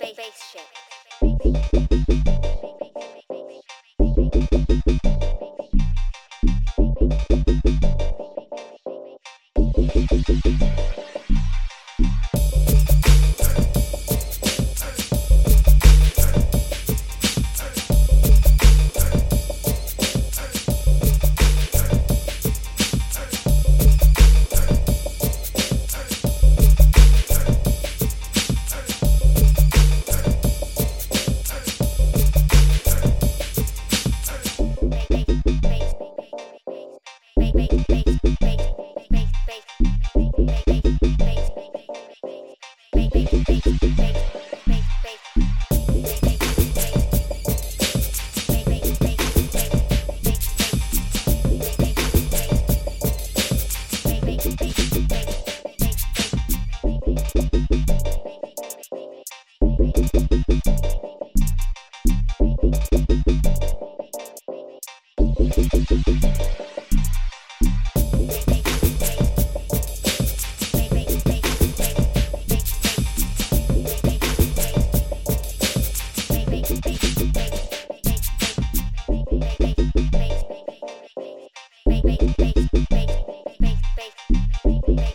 Base, base, base, Thank